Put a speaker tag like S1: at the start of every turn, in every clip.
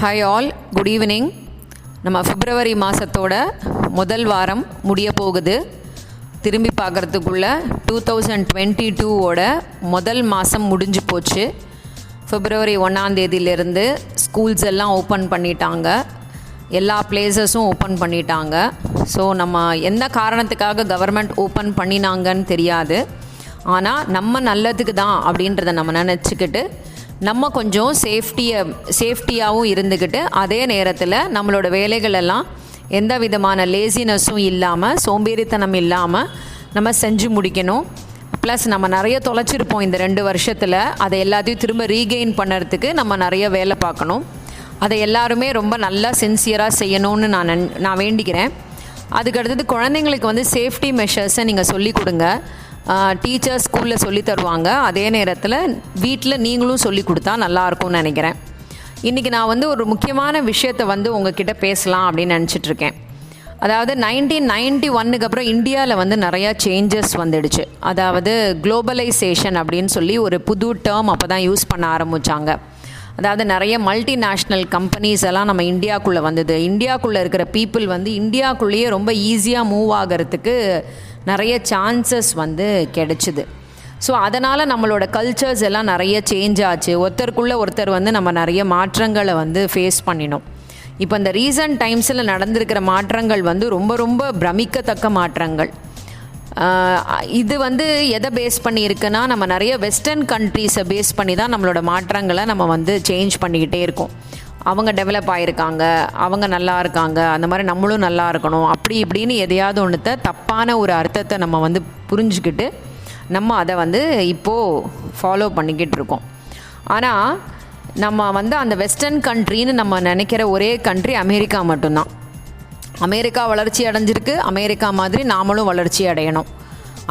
S1: Hi all good evening நம்ம பிப்ரவரி மாதத்தோட முதல் வாரம் முடிய போகுது. திரும்பி பார்க்குறதுக்குள்ள டூ தௌசண்ட் டுவெண்ட்டி டூவோட முதல் மாதம் முடிஞ்சு போச்சு. பிப்ரவரி ஒன்றாந்தேதியிலேருந்து ஸ்கூல்ஸ் எல்லாம் ஓப்பன் பண்ணிட்டாங்க. எல்லா பிளேசஸும் ஓப்பன் பண்ணிட்டாங்க. ஸோ நம்ம எந்த காரணத்துக்காக கவர்மெண்ட் ஓப்பன் பண்ணினாங்கன்னு தெரியாது. ஆனால் நம்ம நல்லதுக்கு தான் அப்படின்றத நம்ம நினச்சிக்கிட்டு நம்ம கொஞ்சம் சேஃப்டியை சேஃப்டியாகவும் இருந்துக்கிட்டு அதே நேரத்தில் நம்மளோட வேலைகள் எல்லாம் எந்த விதமான லேசினஸும் இல்லாமல் சோம்பேறித்தனம் இல்லாமல் நம்ம செஞ்சு முடிக்கணும். ப்ளஸ் நம்ம நிறைய தொலைச்சிருப்போம் இந்த ரெண்டு வருஷத்தில். அதை எல்லாத்தையும் திரும்ப ரீகெயின் பண்ணுறதுக்கு நம்ம நிறைய வேலை பார்க்கணும். அதை எல்லாருமே ரொம்ப நல்லா சின்சியராக செய்யணும்னு நான் நான் வேண்டிக்கிறேன். அதுக்கடுத்தது குழந்தைங்களுக்கு வந்து சேஃப்டி மெஷர்ஸை நீங்கள் சொல்லிக் கொடுங்க. டீச்சர்ஸ் ஸ்கூலில் சொல்லி தருவாங்க. அதே நேரத்தில் வீட்டில் நீங்களும் சொல்லி கொடுத்தா நல்லாயிருக்கும்னு நினைக்கிறேன். இன்றைக்கி நான் வந்து ஒரு முக்கியமான விஷயத்தை வந்து உங்ககிட்ட பேசலாம் அப்படின்னு நினச்சிட்ருக்கேன். அதாவது நைன்டீன் நைன்டி ஒன்னுக்கு அப்புறம் இந்தியாவில் வந்து நிறையா சேஞ்சஸ் வந்துடுச்சு. அதாவது குளோபலைசேஷன் அப்படின்னு சொல்லி ஒரு புது டேர்ம் அப்போ தான் யூஸ் பண்ண ஆரம்பித்தாங்க அதாவது நிறைய மல்டிநேஷ்னல் கம்பெனிஸ் எல்லாம் நம்ம இந்தியாக்குள்ளே வந்தது. இந்தியாக்குள்ளே இருக்கிற பீப்புள் வந்து இந்தியாக்குள்ளேயே ரொம்ப ஈஸியாக மூவ் ஆகிறதுக்கு நிறைய சான்சஸ் வந்து கிடைச்சிது. ஸோ அதனால் நம்மளோட கல்ச்சர்ஸ் எல்லாம் நிறைய சேஞ்ச் ஆச்சு. ஒருத்தருக்குள்ளே ஒருத்தர் வந்து நம்ம நிறைய மாற்றங்களை வந்து ஃபேஸ் பண்ணினோம். இப்போ இந்த ரீசன்ட் டைம்ஸில் நடந்திருக்கிற மாற்றங்கள் வந்து ரொம்ப ரொம்ப பிரமிக்கத்தக்க மாற்றங்கள். இது வந்து எதை பேஸ் பண்ணியிருக்குன்னா நம்ம நிறைய வெஸ்டர்ன் கண்ட்ரீஸை பேஸ் பண்ணி தான் நம்மளோட மாற்றங்களை நம்ம வந்து சேஞ்ச் பண்ணிக்கிட்டே இருக்கோம். அவங்க டெவலப் ஆகிருக்காங்க அவங்க நல்லா இருக்காங்க அந்த மாதிரி நம்மளும் நல்லா இருக்கணும். அப்படி இப்படின்னு எதையாவது ஒன்றுத்த தப்பான ஒரு அர்த்தத்தை நம்ம வந்து புரிஞ்சுக்கிட்டு நம்ம அதை வந்து இப்போது ஃபாலோ பண்ணிக்கிட்டு இருக்கோம். ஆனால் நம்ம வந்து அந்த வெஸ்டர்ன் கண்ட்ரின்னு நம்ம நினைக்கிற ஒரே கண்ட்ரி அமெரிக்கா மட்டும்தான். அமெரிக்கா வளர்ச்சி அடைஞ்சிருக்கு. அமெரிக்கா மாதிரி நாமளும் வளர்ச்சி அடையணும்.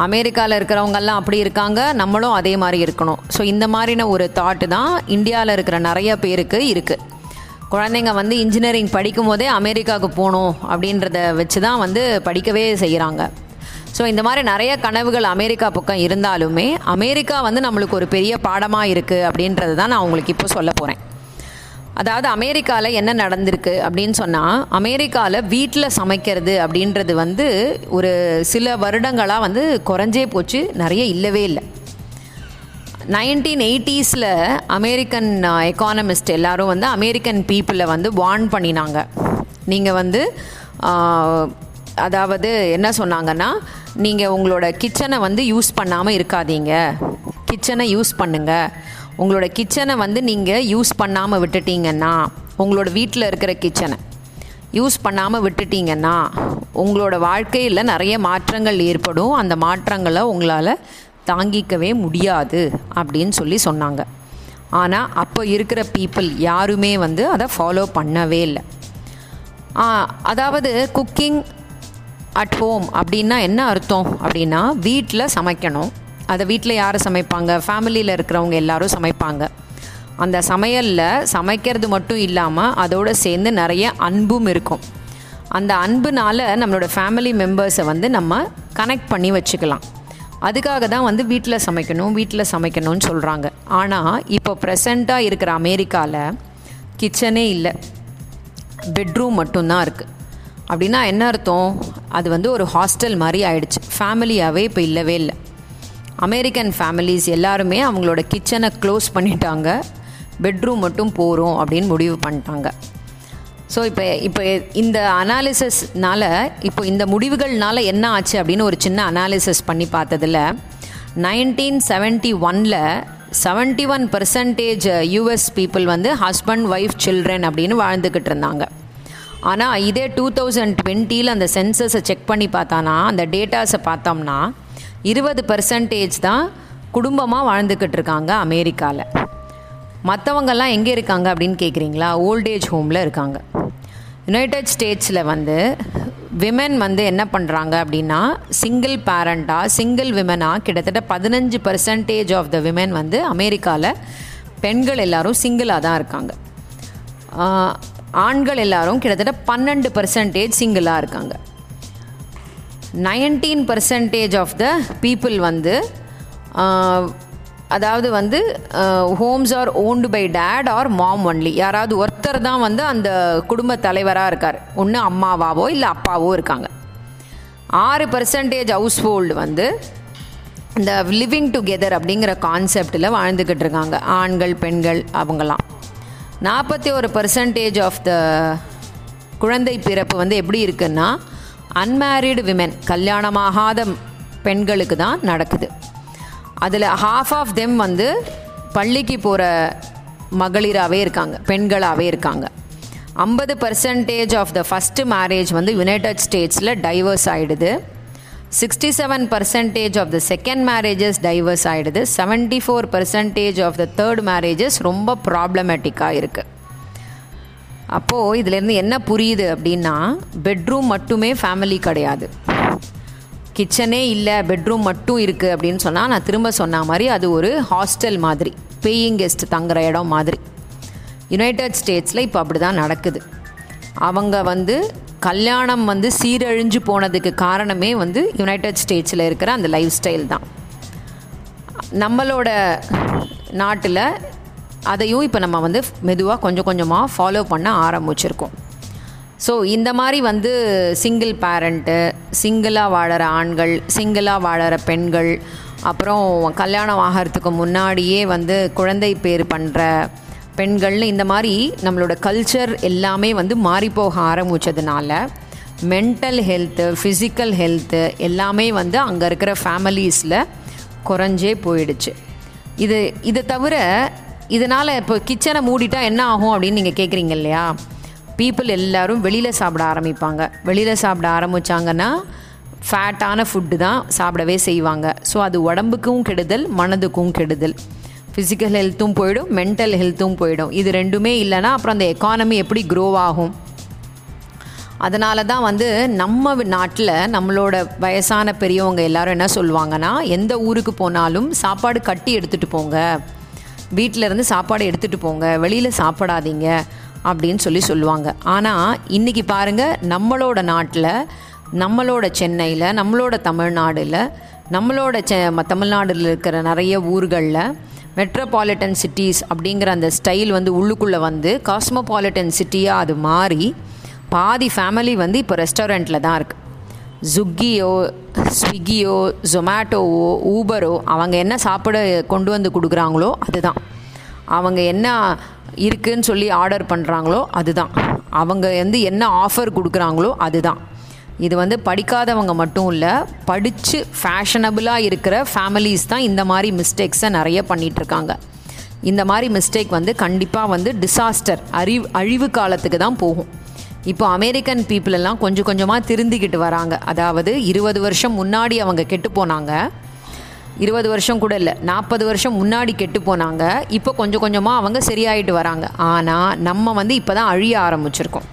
S1: அமெரிக்காவில் இருக்கிறவங்கெல்லாம் அப்படி இருக்காங்க நம்மளும் அதே மாதிரி இருக்கணும். ஸோ இந்த மாதிரின ஒரு தாட்டு தான் இந்தியாவில் இருக்கிற நிறைய பேருக்கு இருக்குது குழந்தைங்க வந்து இன்ஜினியரிங் படிக்கும் போதே அமெரிக்காவுக்கு போகணும் அப்படின்றத வச்சு தான் வந்து படிக்கவே செய்கிறாங்க ஸோ இந்த மாதிரி நிறைய கனவுகள் அமெரிக்கா பக்கம் இருந்தாலுமே அமெரிக்கா வந்து நம்மளுக்கு ஒரு பெரிய பாடமாக இருக்குது அப்படின்றது தான் நான் உங்களுக்கு இப்போ சொல்ல போகிறேன் அதாவது அமெரிக்காவில் என்ன நடந்திருக்கு அப்படின்னு சொன்னால் அமெரிக்காவில் வீட்டில் சமைக்கிறது அப்படின்றது வந்து ஒரு சில வருடங்களாக வந்து குறைஞ்சே போச்சு நிறைய இல்லவே இல்லை. நைன்டீன் எயிட்டிஸில் அமெரிக்கன் எக்கானமிஸ்ட் எல்லாரும் வந்து அமெரிக்கன் பீப்புளை வந்து வார்ன் பண்ணினாங்க. நீங்கள் வந்து அதாவது என்ன சொன்னாங்கன்னா நீங்கள் உங்களோட கிச்சனை வந்து யூஸ் பண்ணாமல் இருக்காதீங்க. கிச்சனை யூஸ் பண்ணுங்கள் உங்களோட கிச்சனை வந்து நீங்கள் யூஸ் பண்ணாமல் விட்டுட்டீங்கன்னா உங்களோட வீட்டில் இருக்கிற கிச்சனை யூஸ் பண்ணாமல் விட்டுட்டீங்கன்னா உங்களோட வாழ்க்கையில் நிறைய மாற்றங்கள் ஏற்படும். அந்த மாற்றங்களை உங்களால் தாங்கிக்கவே முடியாது அப்படின்னு சொல்லி சொன்னாங்க. ஆனால் அப்போ இருக்கிற பீப்புள் யாருமே வந்து அதை ஃபாலோ பண்ணவே இல்லை. அதாவது குக்கிங் அட் ஹோம் அப்படின்னா என்ன அர்த்தம்? அப்படின்னா வீட்டில் சமைக்கணும். அதை வீட்டில் யார் சமைப்பாங்க? ஃபேமிலியில் இருக்கிறவங்க எல்லாரும் சமைப்பாங்க. அந்த சமையலில் சமைக்கிறது மட்டும் இல்லாமல் அதோடு சேர்ந்து நிறைய அன்பும் இருக்கும். அந்த அன்புனால் நம்மளோட ஃபேமிலி மெம்பர்ஸை வந்து நம்ம கனெக்ட் பண்ணி வச்சுக்கலாம். அதுக்காக தான் வந்து வீட்டில் சமைக்கணும் வீட்டில் சமைக்கணும்னு சொல்கிறாங்க ஆனால் இப்போ ப்ரெசண்ட்டாக இருக்கிற அமெரிக்காவில் கிச்சனே இல்லை. பெட்ரூம் மட்டும்தான் இருக்குது அப்படின்னா என்ன அர்த்தம்? அது வந்து ஒரு ஹாஸ்டல் மாதிரி ஆயிடுச்சு. ஃபேமிலியாகவே இப்போ இல்லவே இல்லை. அமெரிக்கன் ஃபேமிலிஸ் எல்லாருமே அவங்களோட கிச்சனை க்ளோஸ் பண்ணிட்டாங்க. பெட்ரூம் மட்டும் போகிறோம் அப்படின்னு முடிவு பண்ணிட்டாங்க. ஸோ இப்போ இப்போ இந்த அனாலிசிஸ்னால் இப்போ இந்த முடிவுகள்னால என்ன ஆச்சு அப்படின்னு ஒரு சின்ன அனாலிசிஸ் பண்ணி பார்த்ததில் நைன்டீன் செவன்ட்டி ஒனில் seventy one percentage US people வந்து ஹஸ்பண்ட் ஒய்ஃப் சில்ட்ரன் அப்படின்னு வாழ்ந்துக்கிட்டு இருந்தாங்க. ஆனால் இதே டூ தௌசண்ட் டுவெண்ட்டியில் அந்த சென்சஸை செக் பண்ணி பார்த்தானா அந்த டேட்டாஸை பார்த்தோம்னா இருபது பர்சன்டேஜ் தான் குடும்பமாக வாழ்ந்துக்கிட்டு இருக்காங்க அமெரிக்காவில் மற்றவங்கெல்லாம் எங்கே இருக்காங்க அப்படின்னு கேட்குறீங்களா ஓல்டேஜ் ஹோமில் இருக்காங்க. யுனைடெட் ஸ்டேட்ஸில் வந்து விமன் வந்து என்ன பண்ணுறாங்க அப்படின்னா சிங்கிள் பேரண்ட்டாக சிங்கிள் விமனாக கிட்டத்தட்ட பதினஞ்சு பர்சன்டேஜ் ஆஃப் த விமன் வந்து அமெரிக்காவில் பெண்கள் எல்லாரும் சிங்கிளாக தான் இருக்காங்க. ஆண்கள் எல்லோரும் கிட்டத்தட்ட பன்னெண்டு பர்சன்டேஜ் சிங்கிளாக இருக்காங்க. Nineteen percentage of the people வந்து அதாவது வந்து homes are owned by dad or mom only. யாராவது ஒருத்தர் தான் வந்து அந்த குடும்ப தலைவராக இருக்கார். ஒன்று அம்மாவாவோ இல்லை அப்பாவோ இருக்காங்க. ஆறு பர்சன்டேஜ் ஹவுஸ் ஹோல்டு வந்து இந்த லிவிங் டுகெதர் அப்படிங்கிற கான்செப்டில் வாழ்ந்துக்கிட்டு இருக்காங்க. ஆண்கள் பெண்கள் அவங்களாம் நாற்பத்தி ஒரு பர்சன்டேஜ் ஆஃப் த குழந்தை பிறப்பு வந்து எப்படி இருக்குன்னா அன்மேரிடு விமென் கல்யாணமாகாத பெண்களுக்கு தான் நடக்குது. அதில் ஹாஃப் ஆஃப் தெம் வந்து பள்ளிக்கு போகிற மகளிராகவே இருக்காங்க பெண்களாகவே இருக்காங்க. ஐம்பது percentage of the first marriage வந்து யுனைடெட் ஸ்டேட்ஸில் டைவர்ஸ் ஆகிடுது sixty seven percentage of the second marriages divorce ஆகிடுது seventy four percentage of the third marriages ரொம்ப ப்ராப்ளமேட்டிக்காக இருக்குது அப்போது இதிலேருந்து என்ன புரியுது அப்படின்னா பெட்ரூம் மட்டுமே ஃபேமிலி கிடையாது. கிச்சனே இல்லை பெட்ரூம் மட்டும் இருக்குது அப்படின்னு சொன்னால் நான் திரும்ப சொன்ன மாதிரி அது ஒரு ஹாஸ்டல் மாதிரி பேயிங் கெஸ்ட் தங்குற இடம் மாதிரி. யுனைடெட் ஸ்டேட்ஸில் இப்போ அப்படி தான் நடக்குது. அவங்க வந்து கல்யாணம் வந்து சீரழிஞ்சு போனதுக்கு காரணமே வந்து யுனைடெட் ஸ்டேட்ஸில் இருக்கிற அந்த லைஃப் ஸ்டைல் தான். நம்மளோட நாட்டில் அதையும் இப்போ நம்ம வந்து மெதுவாக கொஞ்சம் கொஞ்சமாக ஃபாலோ பண்ண ஆரம்பிச்சிருக்கோம். ஸோ இந்த மாதிரி வந்து சிங்கிள் பேரண்ட்டு சிங்கிளாக வாழற ஆண்கள் சிங்கிளாக வாழற பெண்கள் அப்புறம் கல்யாணம் ஆகிறதுக்கு முன்னாடியே வந்து குழந்தை பேர் பண்ணுற பெண்கள்னு இந்த மாதிரி நம்மளோட கல்ச்சர் எல்லாமே வந்து மாறிப்போக ஆரம்பித்ததுனால மென்டல் ஹெல்த்து ஃபிசிக்கல் ஹெல்த்து எல்லாமே வந்து அங்கே இருக்கிற ஃபேமிலிஸில் குறைஞ்சே போயிடுச்சு. இது இதை தவிர இதனால் இப்போ கிச்சனை மூடிட்டா என்ன ஆகும் அப்படின்னு நீங்கள் கேட்குறீங்க இல்லையா? பீப்புள் எல்லோரும் வெளியில் சாப்பிட ஆரம்பிப்பாங்க. வெளியில் சாப்பிட ஆரம்பித்தாங்கன்னா ஃபேட்டான ஃபுட்டு தான் சாப்பிடவே செய்வாங்க. ஸோ அது உடம்புக்கும் கெடுதல் மனதுக்கும் கெடுதல். ஃபிசிக்கல் ஹெல்த்தும் போயிடும் மென்டல் ஹெல்த்தும் போயிடும். இது ரெண்டுமே இல்லைன்னா அப்புறம் அந்த எக்கானமி எப்படி க்ரோ ஆகும்? அதனால தான் வந்து நம்ம நாட்டில் நம்மளோட வயசான பெரியவங்க எல்லாரும் என்ன சொல்லுவாங்கன்னா எந்த ஊருக்கு போனாலும் சாப்பாடு கட்டி எடுத்துகிட்டு போங்க. வீட்டில் இருந்து சாப்பாடு எடுத்துகிட்டு போங்க. வெளியில் சாப்பிடாதீங்க. அப்படின்னு சொல்லி சொல்லுவாங்க. ஆனால் இன்றைக்கி பாருங்கள் நம்மளோட நாட்டில் நம்மளோட சென்னையில் நம்மளோட தமிழ்நாடில் நம்மளோட செ தமிழ்நாட்டில் இருக்கிற நிறைய ஊர்களில் மெட்ரோபாலிட்டன் சிட்டிஸ் அப்படிங்கிற அந்த ஸ்டைல் வந்து உள்ளுக்குள்ளே வந்து காஸ்மோபாலிட்டன் சிட்டியாக அது மாறி பாதி ஃபேமிலி வந்து இப்போ ரெஸ்டாரண்ட்டில் தான் இருக்குது ஜுக்கியோ ஸ்விக்கியோ ஜொமேட்டோவோ ஊபரோ அவங்க என்ன சாப்பிட கொண்டு வந்து கொடுக்குறாங்களோ அதுதான். அவங்க என்ன இருக்குன்னு சொல்லி ஆர்டர் பண்ணுறாங்களோ அதுதான். அவங்க வந்து என்ன ஆஃபர் கொடுக்குறாங்களோ அதுதான். இது வந்து படிக்காதவங்க மட்டும் இல்லை படித்து ஃபேஷனபுளாக இருக்கிற ஃபேமிலிஸ் தான் இந்த மாதிரி மிஸ்டேக்ஸை நிறைய பண்ணிகிட்ருக்காங்க இந்த மாதிரி மிஸ்டேக் வந்து கண்டிப்பாக வந்து டிசாஸ்டர் அறிவு அழிவு காலத்துக்கு தான் போகும். இப்போ அமெரிக்கன் பீப்புள் எல்லாம் கொஞ்சம் கொஞ்சமாக திருந்திக்கிட்டு வராங்க. அதாவது இருபது வருஷம் முன்னாடி அவங்க கெட்டு போனாங்க. இருபது வருஷம் கூட இல்லை. நாற்பது வருஷம் முன்னாடி கெட்டு போனாங்க. இப்போ கொஞ்சம் கொஞ்சமாக அவங்க சரியாயிட்டு வராங்க. ஆனால் நம்ம வந்து இப்போ தான் அழிய ஆரம்பிச்சிருக்கோம்.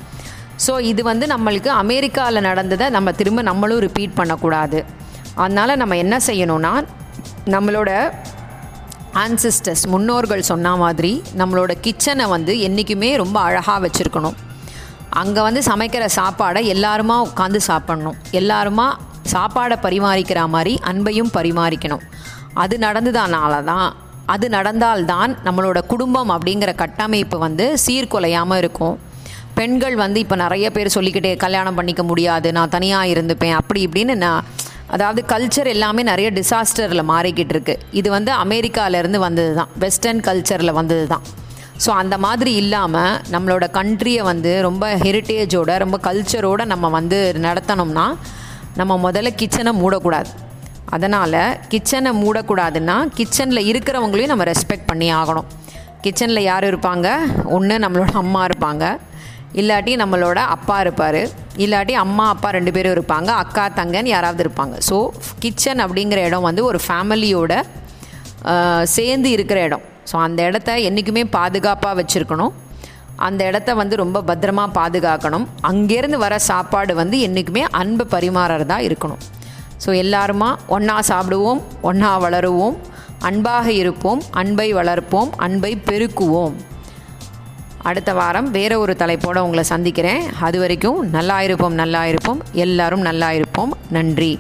S1: ஸோ இது வந்து நம்மளுக்கு அமெரிக்காவில் நடந்ததை நம்ம திரும்ப நம்மளும் ரிப்பீட் பண்ணக்கூடாது. அதனால் நம்ம என்ன செய்யணும்னா நம்மளோட ஆன்சிஸ்டர்ஸ் முன்னோர்கள் சொன்ன மாதிரி நம்மளோட கிச்சனை வந்து என்றைக்குமே ரொம்ப அழகாக வச்சுருக்கணும். அங்கே வந்து சமைக்கிற சாப்பாடை எல்லாருமா உட்காந்து சாப்பிட்ணும். எல்லாருமா சாப்பாடை பரிமாறிக்கிற மாதிரி அன்பையும் பரிமாறிக்கணும். அது நடந்ததுனால தான் அது நடந்தால்தான் நம்மளோட குடும்பம் அப்படிங்கிற கட்டமைப்பு வந்து சீர்குலையாமல் இருக்கும். பெண்கள் வந்து இப்போ நிறைய பேர் சொல்லிக்கிட்டே கல்யாணம் பண்ணிக்க முடியாது நான் தனியாக இருந்துப்பேன் அப்படி இப்படின்னு நான் அதாவது கல்ச்சர் எல்லாமே நிறைய டிசாஸ்டரில் மாறிக்கிட்டு இருக்கு. இது வந்து அமெரிக்காவிலேருந்து வந்தது தான் வெஸ்டர்ன் கல்ச்சரில் வந்தது தான் ஸோ அந்த மாதிரி இல்லாமல் நம்மளோட கண்ட்ரியை வந்து ரொம்ப ஹெரிட்டேஜோட ரொம்ப கல்ச்சரோடு நம்ம வந்து நடத்தணும்னா நம்ம முதல்ல கிச்சனை மூடக்கூடாது. அதனால் கிச்சனை மூடக்கூடாதுன்னா கிச்சனில் இருக்கிறவங்களையும் நம்ம ரெஸ்பெக்ட் பண்ணி ஆகணும். கிச்சனில் யார் இருப்பாங்க? ஒன்று நம்மளோட அம்மா இருப்பாங்க. இல்லாட்டி நம்மளோட அப்பா இருப்பார். இல்லாட்டி அம்மா அப்பா ரெண்டு பேரும் இருப்பாங்க. அக்கா தங்கன்னு யாராவது இருப்பாங்க. ஸோ கிச்சன் அப்படிங்கிற இடம் வந்து ஒரு ஃபேமிலியோட சேர்ந்து இருக்கிற இடம். ஸோ அந்த இடத்த என்றைக்குமே பாதுகாப்பாக வச்சுருக்கணும். அந்த இடத்த வந்து ரொம்ப பத்திரமாக பாதுகாக்கணும். அங்கேருந்து வர சாப்பாடு வந்து என்றைக்குமே அன்பு பரிமாறதா இருக்கணும். ஸோ எல்லாருமா ஒன்றா சாப்பிடுவோம் ஒன்றா வளருவோம் அன்பாக இருப்போம் அன்பை வளர்ப்போம் அன்பை பெருக்குவோம். அடுத்த வாரம் வேற ஒரு தலைப்போடு உங்களை சந்திக்கிறேன். அது வரைக்கும் நல்லா இருப்போம் நல்லா இருப்போம் எல்லாரும் நல்லா இருப்போம் நன்றி.